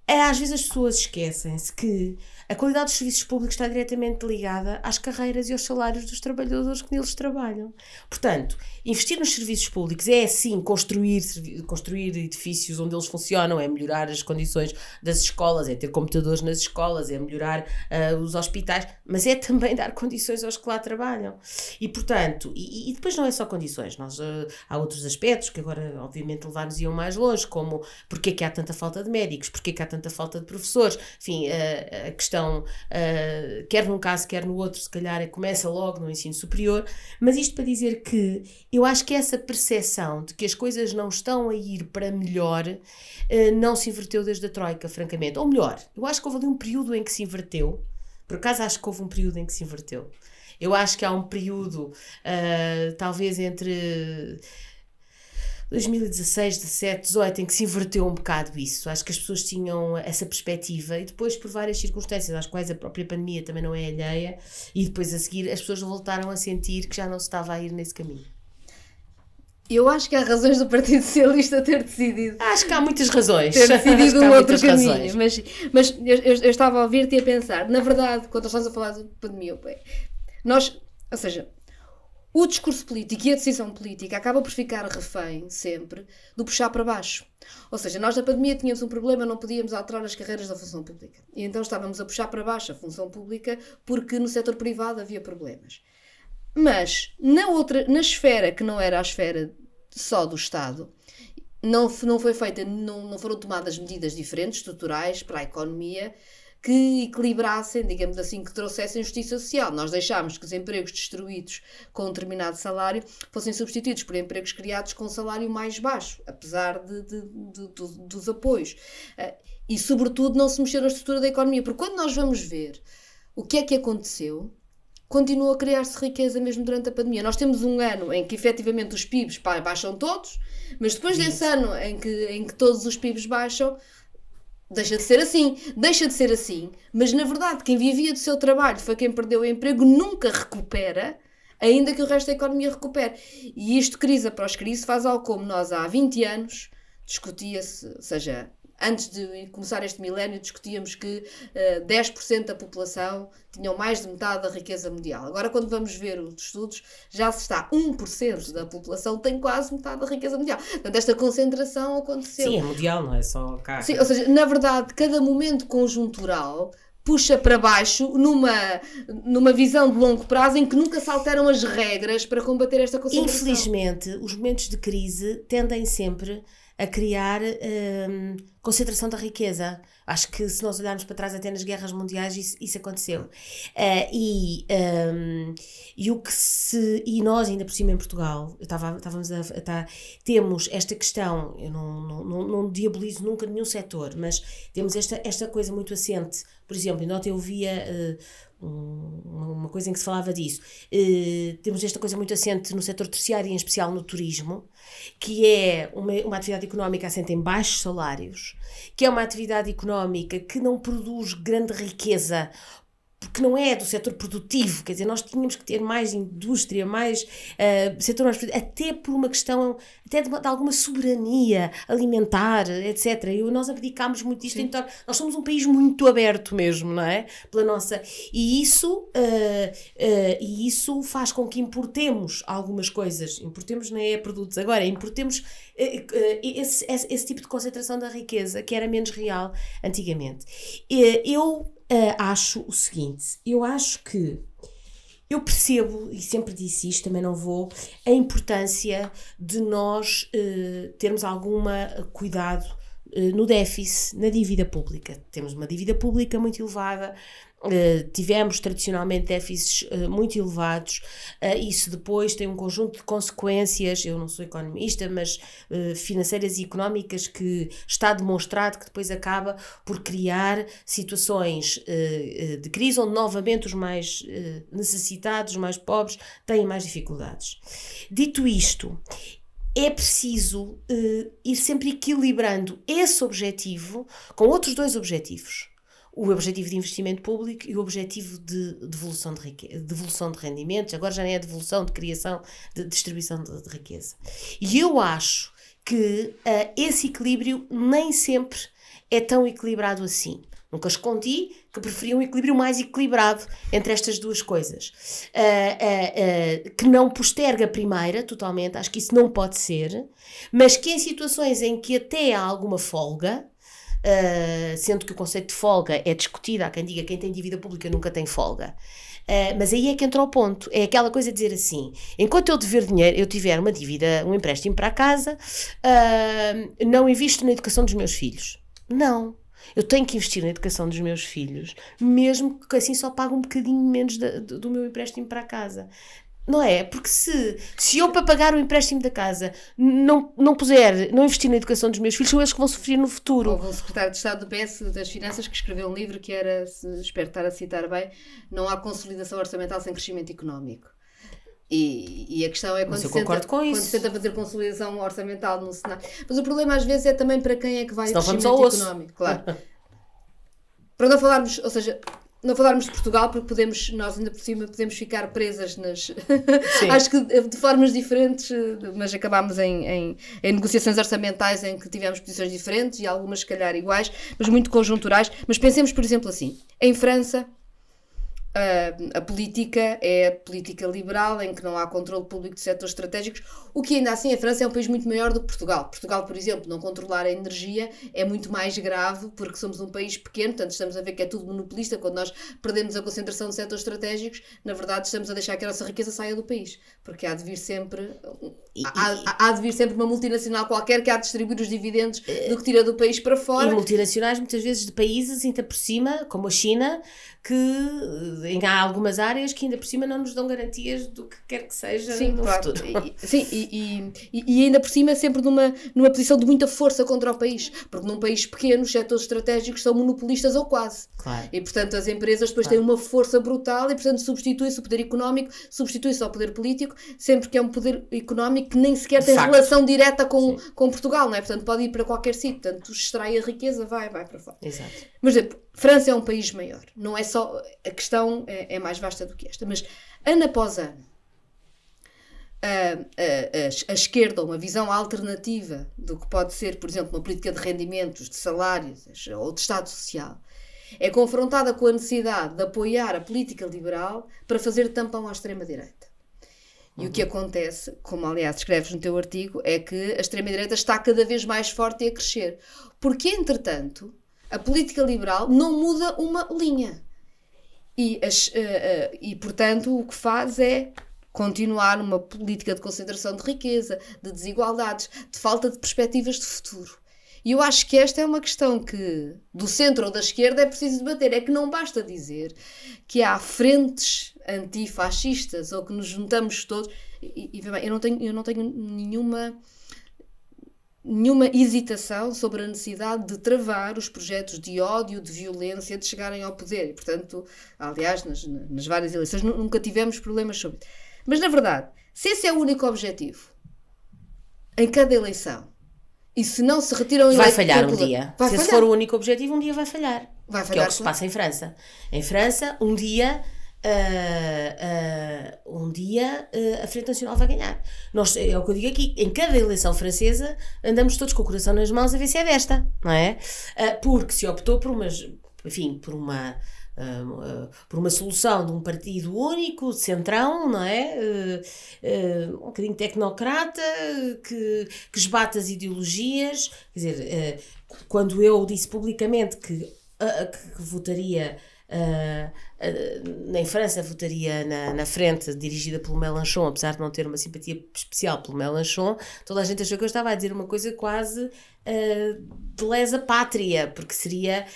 É, às vezes as pessoas esquecem-se que a qualidade dos serviços públicos está diretamente ligada às carreiras e aos salários dos trabalhadores que neles trabalham. Portanto, investir nos serviços públicos é sim construir, construir edifícios onde eles funcionam, é melhorar as condições das escolas, é ter computadores nas escolas, é melhorar uh, os hospitais, mas é também dar condições aos que lá trabalham. E portanto, e, e depois não é só condições, nós, uh, há outros aspectos que agora obviamente levar-nos iam mais longe, como porque é que há tanta falta de médicos, porque é que há tanta falta de professores, enfim, a questão quer num caso, quer no outro, se calhar começa logo no ensino superior, mas isto para dizer que eu acho que essa percepção de que as coisas não estão a ir para melhor uh, não se inverteu desde a Troika, francamente. Ou melhor, eu acho que houve ali um período em que se inverteu, por acaso acho que houve um período em que se inverteu. Eu acho que há um período, uh, talvez entre 2016, 17, 18, em que se inverteu um bocado isso. Acho que as pessoas tinham essa perspectiva e depois, por várias circunstâncias, às quais a própria pandemia também não é alheia, e depois a seguir as pessoas voltaram a sentir que já não se estava a ir nesse caminho. Eu acho que há razões do Partido Socialista ter decidido. Acho que há muitas razões. Ter decidido um outro caminho. Razões. Mas, mas eu, eu, eu, estava a ouvir-te e a pensar, na verdade, quando estamos a falar de pandemia, nós, ou seja, o discurso político e a decisão política acaba por ficar refém, sempre, do puxar para baixo. Ou seja, nós na pandemia tínhamos um problema, não podíamos alterar as carreiras da função pública. E então estávamos a puxar para baixo a função pública porque no setor privado havia problemas. Mas na outra, na esfera que não era a esfera só do Estado, não, não foi feita, não, não foram tomadas medidas diferentes, estruturais, para a economia, que equilibrassem, digamos assim, que trouxessem justiça social. Nós deixámos que os empregos destruídos com um determinado salário fossem substituídos por empregos criados com um salário mais baixo, apesar de, de, de, dos apoios. Eh, e, sobretudo, não se mexer na estrutura da economia, porque quando nós vamos ver o que é que aconteceu, continua a criar-se riqueza mesmo durante a pandemia. Nós temos um ano em que efetivamente os PIBs baixam todos, mas depois desse ano em que, em que todos os PIBs baixam, Deixa de ser assim, deixa de ser assim, mas na verdade quem vivia do seu trabalho foi quem perdeu o emprego, nunca recupera, ainda que o resto da economia recupere. E isto, crise após crise, faz algo como nós há 20 anos discutia-se, ou seja, Antes de começar este milénio, discutíamos que uh, eh, 10% da população tinham mais de metade da riqueza mundial. Agora, quando vamos ver os estudos, já se está 1% da população tem quase metade da riqueza mundial. Portanto, esta concentração aconteceu. Sim, é mundial, não é só cá. Sim, ou seja, na verdade, cada momento conjuntural puxa para baixo numa, numa visão de longo prazo em que nunca se alteram as regras para combater esta concentração. Infelizmente, os momentos de crise tendem sempre a criar um, concentração da riqueza. Acho que se nós olharmos para trás até nas guerras mundiais isso, isso aconteceu. Uh, e, um, e o que se e nós ainda por cima em Portugal estávamos a, a, tá, temos esta questão eu não, não, não, não diabolizo nunca nenhum setor mas temos esta, esta coisa muito assente por exemplo, ontem eu via uh, uma coisa em que se falava disso. Uh, temos esta coisa muito assente no setor terciário, em especial no turismo, que é uma, uma atividade económica assente em baixos salários, que é uma atividade económica que não produz grande riqueza porque não é do setor produtivo, quer dizer, nós tínhamos que ter mais indústria, mais uh, setor mais produtivo, até por uma questão, até de, de alguma soberania alimentar, etc. E nós abdicámos muito disto, então nós somos um país muito aberto mesmo, não é? Pela nossa, e isso, uh, uh, e isso faz com que importemos algumas coisas, importemos não é produtos agora, importemos esse, esse, esse tipo de concentração da riqueza que era menos real antigamente. eu uh, acho o seguinte: eu acho que eu percebo, e sempre disse isto, também não vou, a importância de nós uh, termos alguma cuidado uh, no déficit, na dívida pública. Temos uma dívida pública muito elevada, Uh, tivemos tradicionalmente déficits uh, muito elevados, isso depois tem um conjunto de consequências, eu não sou economista, mas financeiras e económicas que está demonstrado que depois acaba por criar situações de crise onde novamente os mais necessitados, os mais pobres, têm mais dificuldades. Dito isto, é preciso ir sempre equilibrando esse objetivo com outros dois objetivos o objetivo de investimento público e o objetivo de devolução de, riqueza, devolução de rendimentos, agora já nem é devolução, de criação, de distribuição de, de riqueza. E eu acho que uh, esse equilíbrio nem sempre é tão equilibrado assim. Nunca escondi que preferia um equilíbrio mais equilibrado entre estas duas coisas. Uh, uh, uh, que não posterga a primeira totalmente, acho que isso não pode ser, mas que em situações em que até há alguma folga, sendo que o conceito de folga é discutido, há quem diga que quem tem dívida pública nunca tem folga. Mas aí é que entra o ponto. É aquela coisa de dizer assim: enquanto eu dever dinheiro, eu tiver uma dívida, um empréstimo para casa, não invisto na educação dos meus filhos. Não. Eu tenho que investir na educação dos meus filhos, mesmo que assim só pague um bocadinho menos do, do meu empréstimo para a casa. Não é? Porque se, se eu, para pagar o empréstimo da casa, não, não puser, não investir na educação dos meus filhos, são eles que vão sofrer no futuro. Houve um secretário de Estado do PS das Finanças que escreveu um livro que era, espero estar a citar bem, Não há consolidação orçamental sem crescimento económico. E, e, a questão é quando, se tenta, quando se tenta fazer consolidação orçamental num cenário. Mas o problema às vezes é também para quem é que vai o crescimento económico. Claro. para não falarmos, ou seja, não falarmos de Portugal, porque podemos, nós ainda por cima, podemos ficar presas nas. Acho que de formas diferentes, mas acabámos em, em, em, negociações orçamentais em que tivemos posições diferentes e algumas, se calhar, iguais, mas muito conjunturais. Mas pensemos, por exemplo, assim: em França, a, a política é política liberal, em que não há controle público de setores estratégicos, o que ainda assim a França é um país muito maior do que Portugal. Portugal, por exemplo, não controlar a energia é muito mais grave porque somos um país pequeno, portanto estamos a ver que é tudo monopolista. Quando nós perdemos a concentração de setores estratégicos, na verdade estamos a deixar que a nossa riqueza saia do país, porque há de vir sempre, há, há de vir sempre uma multinacional qualquer que há de distribuir os dividendos do que tira do país para fora. E multinacionais muitas vezes de países ainda por cima, como a China, que em há algumas áreas que ainda por cima não nos dão garantias do que quer que seja sim, no claro. futuro. E, sim, e, e, e, ainda por cima sempre numa, numa posição de muita força contra o país, porque num país pequeno os setores estratégicos são monopolistas ou quase. Claro. E portanto as empresas depois claro. têm uma força brutal e portanto substitui-se o poder económico, substitui-se ao poder político, sempre que é um poder económico que nem sequer tem Facto. relação direta com, com Portugal, não é? Portanto pode ir para qualquer sítio, portanto extrai a riqueza, vai, vai para fora. Exato. Mas, exemplo, França é um país maior. Não é só. A questão é, é mais vasta do que esta. Mas, ano após ano, a, a, a, esquerda, uma visão alternativa do que pode ser, por exemplo, uma política de rendimentos, de salários ou de Estado Social, é confrontada com a necessidade de apoiar a política liberal para fazer tampão à extrema-direita. E uhum. o que uhum. acontece, como aliás escreves no teu artigo, é que a extrema-direita está cada vez mais forte e a crescer. Porque, entretanto, a política liberal não muda uma linha. E, as, uh, uh, e, portanto, o que faz é continuar uma política de concentração de riqueza, de desigualdades, de falta de perspectivas de futuro. E eu acho que esta é uma questão que, do centro ou da esquerda, é preciso debater. É que não basta dizer que há frentes antifascistas ou que nos juntamos todos. E, e eu, não tenho, eu não tenho nenhuma nenhuma hesitação sobre a necessidade de travar os projetos de ódio, de violência, de chegarem ao poder. E, portanto, aliás, nas, nas várias eleições nunca tivemos problemas sobre isso. Mas, na verdade, se esse é o único objetivo, em cada eleição, e se não se retiram Vai falhar um dia. Vai se falhar. esse for o único objetivo, um dia vai falhar. Vai Que é falhar, o que se passa em França. Em França, um dia. Ah, ah, um dia ah, a Frente Nacional vai ganhar. Nós, é o que eu digo aqui, em cada eleição francesa andamos todos com o coração nas mãos a ver se é desta, não é? Porque se optou por umas, enfim, por uma por uma solução de um partido único, centrão, não é? Um bocadinho tecnocrata, que, que esbate as ideologias. Quer dizer, quando eu disse publicamente que- que votaria. Ah, ah, em França votaria na, na frente dirigida pelo Mélenchon, apesar de não ter uma simpatia especial pelo Mélenchon, toda a gente achou que eu estava a dizer uma coisa quase ah, de lesa pátria, porque seria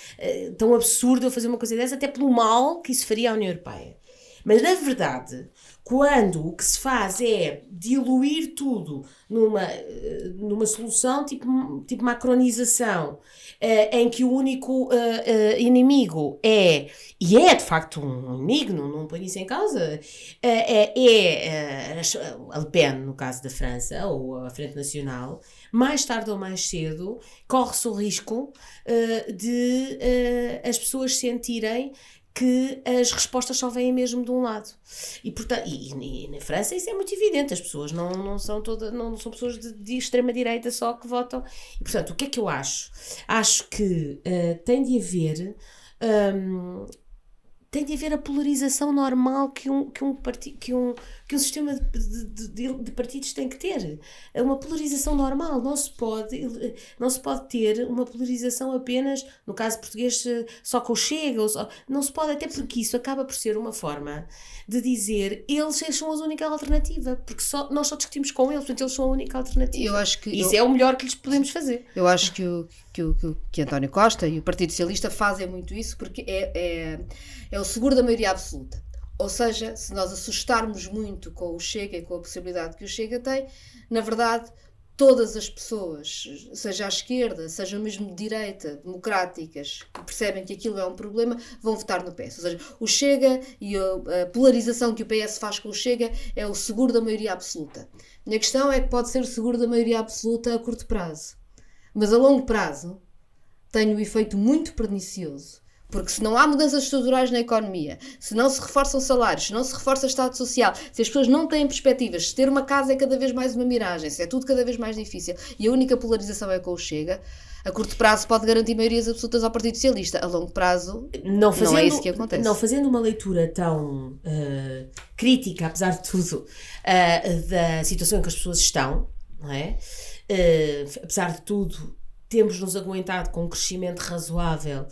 tão absurdo eu fazer uma coisa dessa, até pelo mal que isso faria à União Europeia. Mas na verdade, quando o que se faz é diluir tudo numa, eh, numa solução tipo, tipo macronização, eh, em que o único eh, inimigo é, e é de facto um inimigo, não, não ponho isso em causa, é, é a Le Pen, no caso da França, ou a Frente Nacional, mais tarde ou mais cedo, corre-se o risco de as pessoas sentirem que as respostas só vêm mesmo de um lado. E, portanto, e, e na França isso é muito evidente, as pessoas não, não são todas, não são pessoas de, de extrema-direita só que votam. E, portanto, o que é que eu acho? Acho que eh, tem de haver. hum, tem de haver a polarização normal que um, que um, que um, que um sistema de, de, de, partidos tem que ter. É uma polarização normal. Não se, pode, não se pode ter uma polarização apenas, no caso português, eh, só com o Chega. Só, não se pode, até porque isso acaba por ser uma forma de dizer eles são a única alternativa, porque só, nós só discutimos com eles, portanto eles são a única alternativa. Eu acho que isso eu- é o melhor que lhes podemos fazer. Eu acho que o, que, o, que, que António Costa e o Partido Socialista fazem muito isso porque é, é, é o seguro da maioria absoluta. Ou seja, se nós assustarmos muito com o Chega e com a possibilidade que o Chega tem, na verdade, todas as pessoas, seja à esquerda, seja mesmo de direita, democráticas, que percebem que aquilo é um problema, vão votar no PS. Ou seja, o Chega e a, polarização que o PS faz com o Chega é o seguro da maioria absoluta. A questão é que pode ser seguro da maioria absoluta a curto prazo. Mas a longo prazo tem um efeito muito pernicioso. Porque se não há mudanças estruturais na economia, se não se reforçam salários, se não se reforça o Estado Social, se as pessoas não têm perspectivas, se ter uma casa é cada vez mais uma miragem, se é tudo cada vez mais difícil e a única polarização é com o Chega, a curto prazo pode garantir maiorias absolutas ao Partido Socialista. A longo prazo, não fazendo, é isso que acontece. Não fazendo uma leitura tão eh, crítica, apesar de tudo, eh, da situação em que as pessoas estão, não é? Eh, apesar de tudo, temos nos aguentado com um crescimento razoável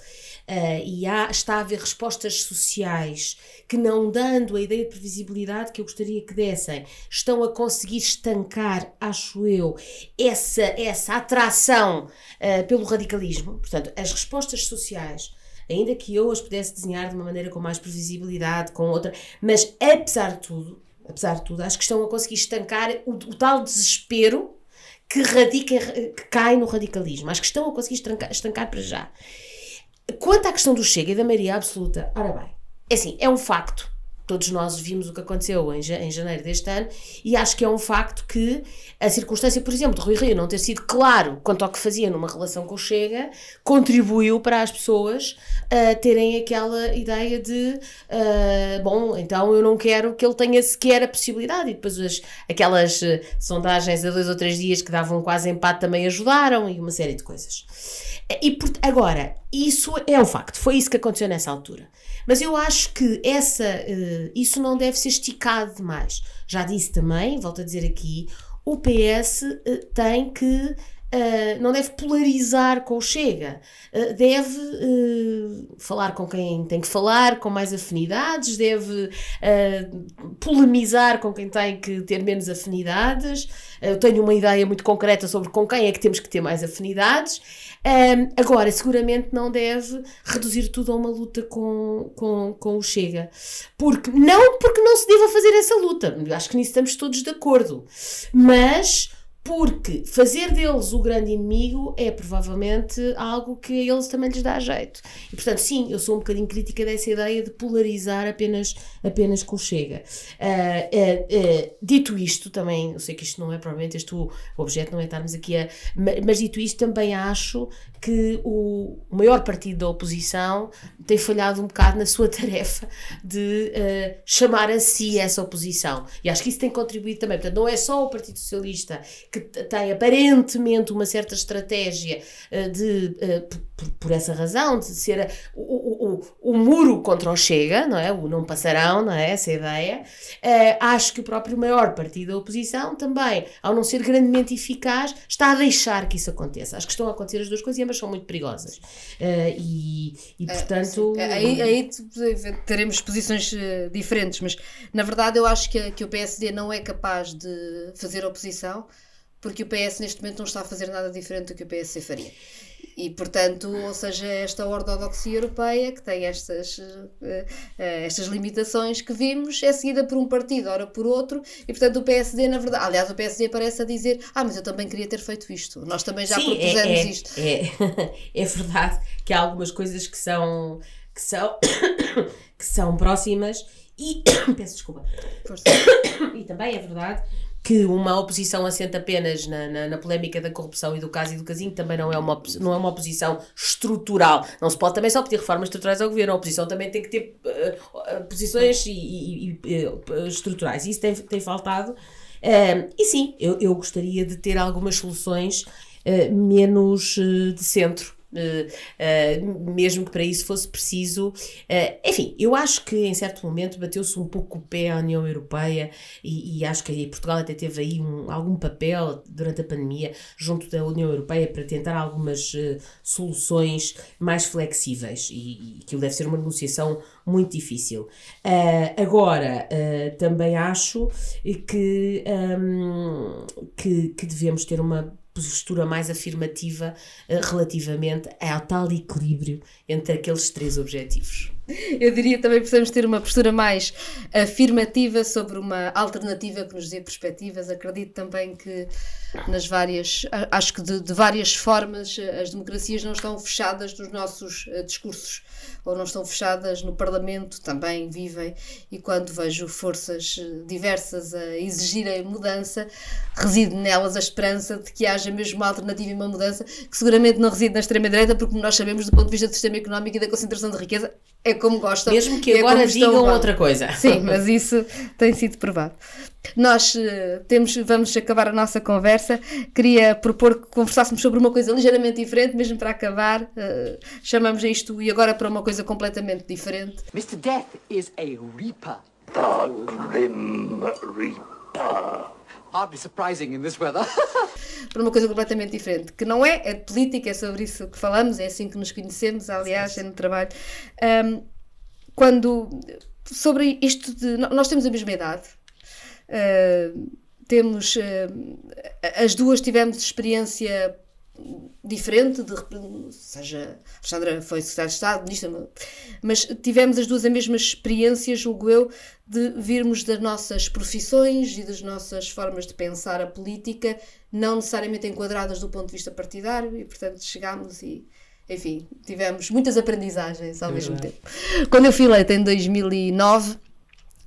eh, e há, está a haver respostas sociais que, não dando a ideia de previsibilidade que eu gostaria que dessem, estão a conseguir estancar, acho eu, essa, essa atração eh, pelo radicalismo. Portanto, as respostas sociais ainda que eu as pudesse desenhar de uma maneira com mais previsibilidade, com outra, mas apesar de tudo, apesar de tudo, acho que estão a conseguir estancar o, o tal desespero que radica, que cai no radicalismo. Acho que estão a conseguir estancar, estancar para já. Quanto à questão do Chega e da maioria absoluta, ora bem, é assim, é um facto. Todos nós vimos o que aconteceu em, em janeiro deste ano e acho que é um facto que a circunstância, por exemplo, de Rui Rio não ter sido claro quanto ao que fazia numa relação com o Chega, contribuiu para as pessoas ah, terem aquela ideia de ah, bom, então eu não quero que ele tenha sequer a possibilidade e depois as, aquelas eh, sondagens a dois ou três dias que davam quase empate também ajudaram e uma série de coisas. E por- agora, isso é um facto, foi isso que aconteceu nessa altura. Mas eu acho que essa, eh, isso não deve ser esticado demais. Já disse também, volto a dizer aqui, o PS eh, tem que. Eh, não deve polarizar com o Chega, Eh, deve eh, falar com quem tem que falar, com mais afinidades, deve polemizar com quem tem que ter menos afinidades. Eu tenho uma ideia muito concreta sobre com quem é que temos que ter mais afinidades. Agora, seguramente não deve reduzir tudo a uma luta com, com, com o Chega. Porque, não porque não se deva fazer essa luta, acho que nisso estamos todos de acordo, mas porque fazer deles o grande inimigo é provavelmente algo que a eles também lhes dá jeito. E portanto, sim, eu sou um bocadinho crítica dessa ideia de polarizar apenas, apenas com o Chega. Uh, uh, uh, dito isto, também, eu sei que isto não é provavelmente este o objeto, não é estarmos aqui a. Mas dito isto, também acho que o maior partido da oposição tem falhado um bocado na sua tarefa de chamar a si essa oposição. E acho que isso tem contribuído também. Portanto, não é só o Partido Socialista que tem aparentemente uma certa estratégia uh, de, uh, por, essa razão, de ser o, o, o, o, muro contra o Chega, não é? O não passarão, não é? Essa ideia. Uh, acho que o próprio maior partido da oposição também, ao não ser grandemente eficaz, está a deixar que isso aconteça. Acho que estão a acontecer as duas coisas, mas são muito perigosas. e, e, portanto. É, aí, aí teremos posições diferentes, mas na verdade eu acho que, que o PSD não é capaz de fazer oposição porque o PS neste momento não está a fazer nada diferente do que o PS faria. E, portanto, ou seja, esta ortodoxia europeia que tem estas, uh, uh, estas limitações que vimos é seguida por um partido, ora por outro, e portanto o PSD, na verdade, aliás, o PSD parece a dizer: Ah, mas eu também queria ter feito isto, nós também já Sim, propusemos é, é, isto. É, é verdade que há algumas coisas que são, que são, que são próximas e. Peço desculpa. Força. E também é verdade que uma oposição assenta apenas na, na, na, polémica da corrupção e do caso e do casinho também não é, uma, não é uma oposição estrutural. Não se pode também só pedir reformas estruturais ao governo. A oposição também tem que ter uh, posições e, e, e uh, estruturais. Isso tem, tem faltado. Uh, e sim, eu, eu gostaria de ter algumas soluções menos de centro Uh, uh, mesmo que para isso fosse preciso. Uh, enfim, eu acho que em certo momento bateu-se um pouco o pé à União Europeia e, e acho que Portugal até teve aí um, algum papel durante a pandemia junto da União Europeia para tentar algumas soluções mais flexíveis e, e aquilo deve ser uma negociação muito difícil. agora, também acho que, um, que, que devemos ter uma postura mais afirmativa uh, relativamente ao tal equilíbrio entre aqueles três objetivos. Eu diria também que precisamos ter uma postura mais afirmativa sobre uma alternativa que nos dê perspectivas. Acredito também que nas várias, acho que de, de várias formas as democracias não estão fechadas nos nossos uh, discursos ou não estão fechadas no Parlamento, também vivem, e quando vejo forças eh, diversas a exigirem mudança, reside nelas a esperança de que haja mesmo uma alternativa e uma mudança, que seguramente não reside na extrema-direita, porque como nós sabemos, do ponto de vista do sistema económico e da concentração de riqueza, é como gostam. Mesmo que é agora digam outra coisa. Sim, mas isso tem sido provado. Nós uh, temos, vamos acabar a nossa conversa. Queria propor que conversássemos sobre uma coisa ligeiramente diferente, mesmo para acabar. Uh, chamamos isto e agora para uma coisa completamente diferente. Mr. Death is a Reaper. The Grim Reaper. Hardly surprising in this weather. para uma coisa completamente diferente, que não é, é de política, é sobre isso que falamos, é assim que nos conhecemos, aliás, é no trabalho. Um, quando sobre isto de. Nós temos a mesma idade, Uh, temos, uh, as duas tivemos experiência diferente, de, seja, Alexandra foi secretária de Estado, ministra, mas tivemos as duas a mesma experiência, julgo eu, de virmos das nossas profissões e das nossas formas de pensar a política, não necessariamente enquadradas do ponto de vista partidário, e portanto chegámos e, enfim, tivemos muitas aprendizagens ao é mesmo tempo. Quando eu fui eleita em 2009,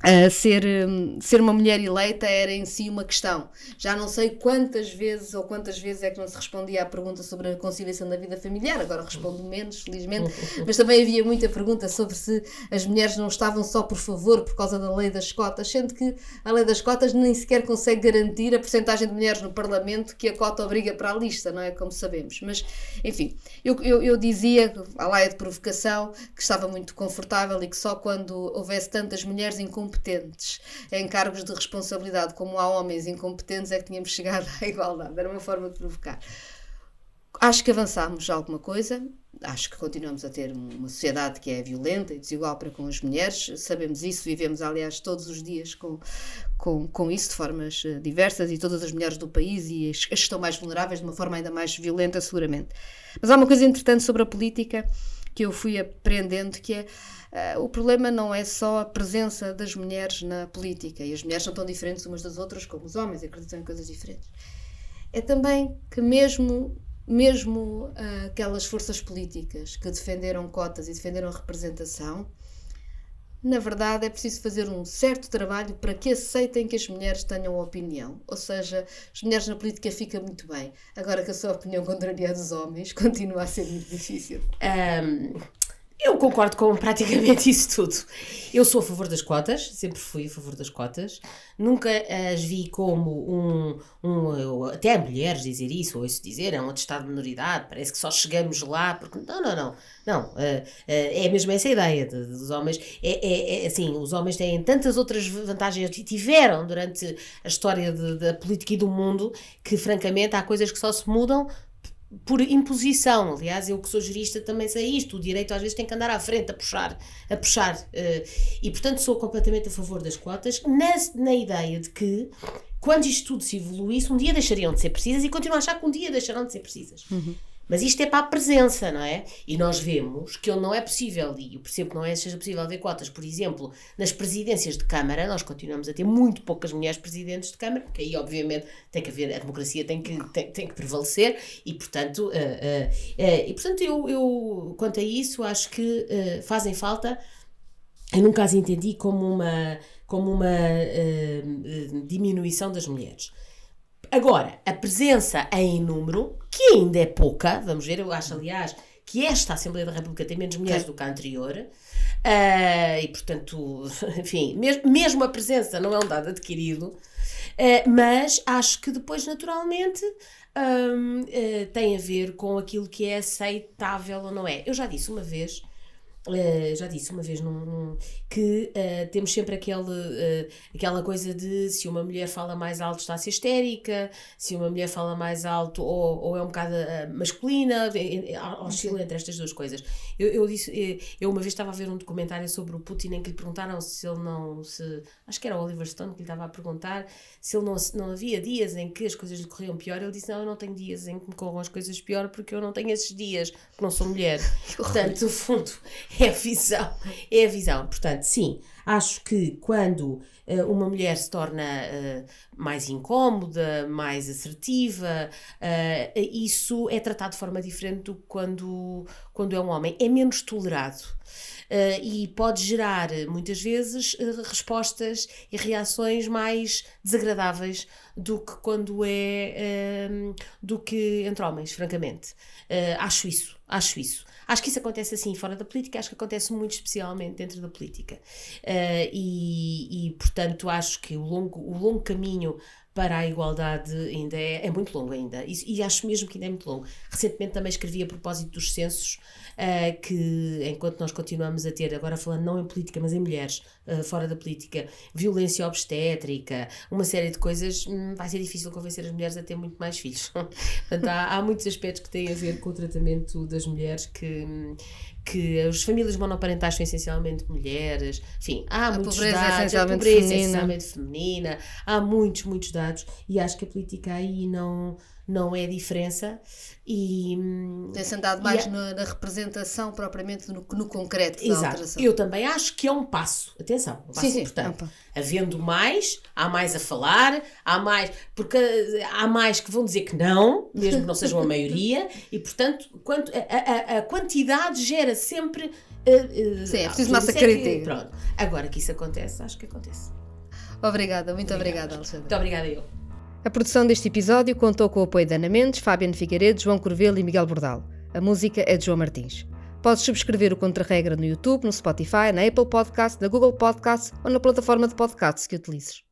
Uh, ser, um, ser uma mulher eleita era em si uma questão. Já não sei quantas vezes ou quantas vezes é que não se respondia à pergunta sobre a conciliação da vida familiar, agora respondo menos, felizmente, mas também havia muita pergunta sobre se as mulheres não estavam só por favor por causa da lei das cotas, sendo que a lei das cotas nem sequer consegue garantir a porcentagem de mulheres no Parlamento que a cota obriga para a lista, não é? Como sabemos. Mas, enfim, eu, eu, eu dizia, à laia de provocação, que estava muito confortável e que só quando houvesse tantas mulheres incompetentes incompetentes em cargos de responsabilidade, como há homens incompetentes, é que tínhamos chegado à igualdade. Era uma forma de provocar. Acho que avançámos alguma coisa, acho que continuamos a ter uma sociedade que é violenta e desigual para com as mulheres, sabemos isso, vivemos aliás todos os dias com, com, com isso de formas eh, diversas e todas as mulheres do país e as, que estão mais vulneráveis de uma forma ainda mais violenta seguramente. Mas há uma coisa interessante sobre a política que eu fui aprendendo que é Uh, o problema não é só a presença das mulheres na política, e as mulheres são tão diferentes umas das outras como os homens, acreditam em coisas diferentes. é também que mesmo mesmo uh, aquelas forças políticas que defenderam cotas e defenderam representação, na verdade é preciso fazer um certo trabalho para que aceitem que as mulheres tenham opinião. Ou seja, as mulheres na política fica muito bem. Agora que a sua opinião contraria a dos homens, continua a ser muito difícil. Um, eu concordo com praticamente isso tudo. Eu sou a favor das cotas, sempre fui a favor das cotas. Nunca as vi como um. um até mulheres dizer isso, ou isso dizer, é um atestado de minoridade, parece que só chegamos lá porque. Não, não, não. Não. Uh, uh, é mesmo essa ideia de, dos homens. É, é, é, assim, os homens têm tantas outras vantagens que tiveram durante a história de, da política e do mundo que, francamente, há coisas que só se mudam por imposição. Aliás, eu que sou jurista também sei isto. O direito às vezes tem que andar à frente a puxar, a puxar. Uh, e portanto sou completamente a favor das cotas, na, na ideia de que quando isto tudo se evoluísse, um dia deixariam de ser precisas e continuo a achar que um dia deixarão de ser precisas. Uhum. Mas isto é para a presença, não é? E nós vemos que não é possível, e eu percebo que não é seja possível haver cotas, por exemplo, nas presidências de Câmara, nós continuamos a ter muito poucas mulheres presidentes de Câmara, porque aí, obviamente, tem que haver, a democracia tem que, tem, tem que prevalecer, e portanto, uh, uh, uh, e, portanto eu, eu, quanto a isso, acho que fazem falta. Eu nunca as entendi como uma, como uma diminuição das mulheres. Agora, a presença em número, que ainda é pouca, vamos ver, eu acho, aliás, que esta Assembleia da República tem menos mulheres do que a anterior, uh, e portanto, enfim, mesmo, mesmo a presença não é um dado adquirido, uh, mas acho que depois, naturalmente, uh, tem a ver com aquilo que é aceitável ou não é. Eu já disse uma vez já disse uma vez num, num, que uh, temos sempre aquele, uh, aquela coisa de se uma mulher fala mais alto está a ser histérica, se uma mulher fala mais alto ou, ou é um bocado masculina, oscila entre estas duas coisas. Eu, eu, disse, eu uma vez estava a ver um documentário sobre o Putin em que lhe perguntaram se ele não se. Acho que era o Oliver Stone que lhe estava a perguntar se ele não, não havia dias em que as coisas lhe corriam pior. Ele disse: Não, eu não tenho dias em que me corram as coisas pior porque eu não tenho esses dias, porque não sou mulher. Portanto, no fundo é a visão. É a visão. Portanto, sim, acho que quando uh, uma mulher se torna uh, mais incómoda, mais assertiva, uh, isso é tratado de forma diferente do que quando, quando é um homem. É menos tolerado. E pode gerar muitas vezes respostas e reações mais desagradáveis do que quando é do que entre homens, francamente. acho isso, acho isso. Acho que isso acontece assim fora da política, acho que acontece muito especialmente dentro da política. Uh, e, e, portanto, acho que o longo, o longo caminho para a igualdade ainda é, é muito longo ainda. E, e, acho mesmo que ainda é muito longo. Recentemente também escrevi a propósito dos censos, uh, que enquanto nós continuamos a ter, agora falando não em política, mas em mulheres, uh, fora da política, violência obstétrica, uma série de coisas, hum, vai ser difícil convencer as mulheres a ter muito mais filhos. Portanto, há, há muitos aspectos que têm a ver com o tratamento das mulheres que, que as famílias monoparentais são essencialmente mulheres, enfim, há a muitos pobreza dados, é essencialmente a pobreza feminina. é essencialmente feminina, há muitos, muitos dados e acho que a política aí não, não é diferença e tem-se andado mais na, na, representação propriamente no, no concreto da Exato. alteração. Eu também acho que é um passo, atenção, um passo Sim, sim. importante. Opa. Havendo mais, há mais a falar, há mais, porque há mais que vão dizer que não, mesmo que não sejam a maioria, e portanto quanto, a, a, a quantidade gera sempre. Uh, uh, Sim, é ah, preciso massa é crítica. Pronto. Agora que isso acontece, acho que acontece. Obrigada, muito obrigada, Alexandre. Muito obrigada eu. A produção deste episódio contou com o apoio de Ana Mendes, Fabiano Figueiredo, João Corvelo e Miguel Bordal. A música é de João Martins. Podes subscrever o Contra-Regra no YouTube, no Spotify, na Apple Podcast, na Google Podcast ou na plataforma de podcasts que utilizes.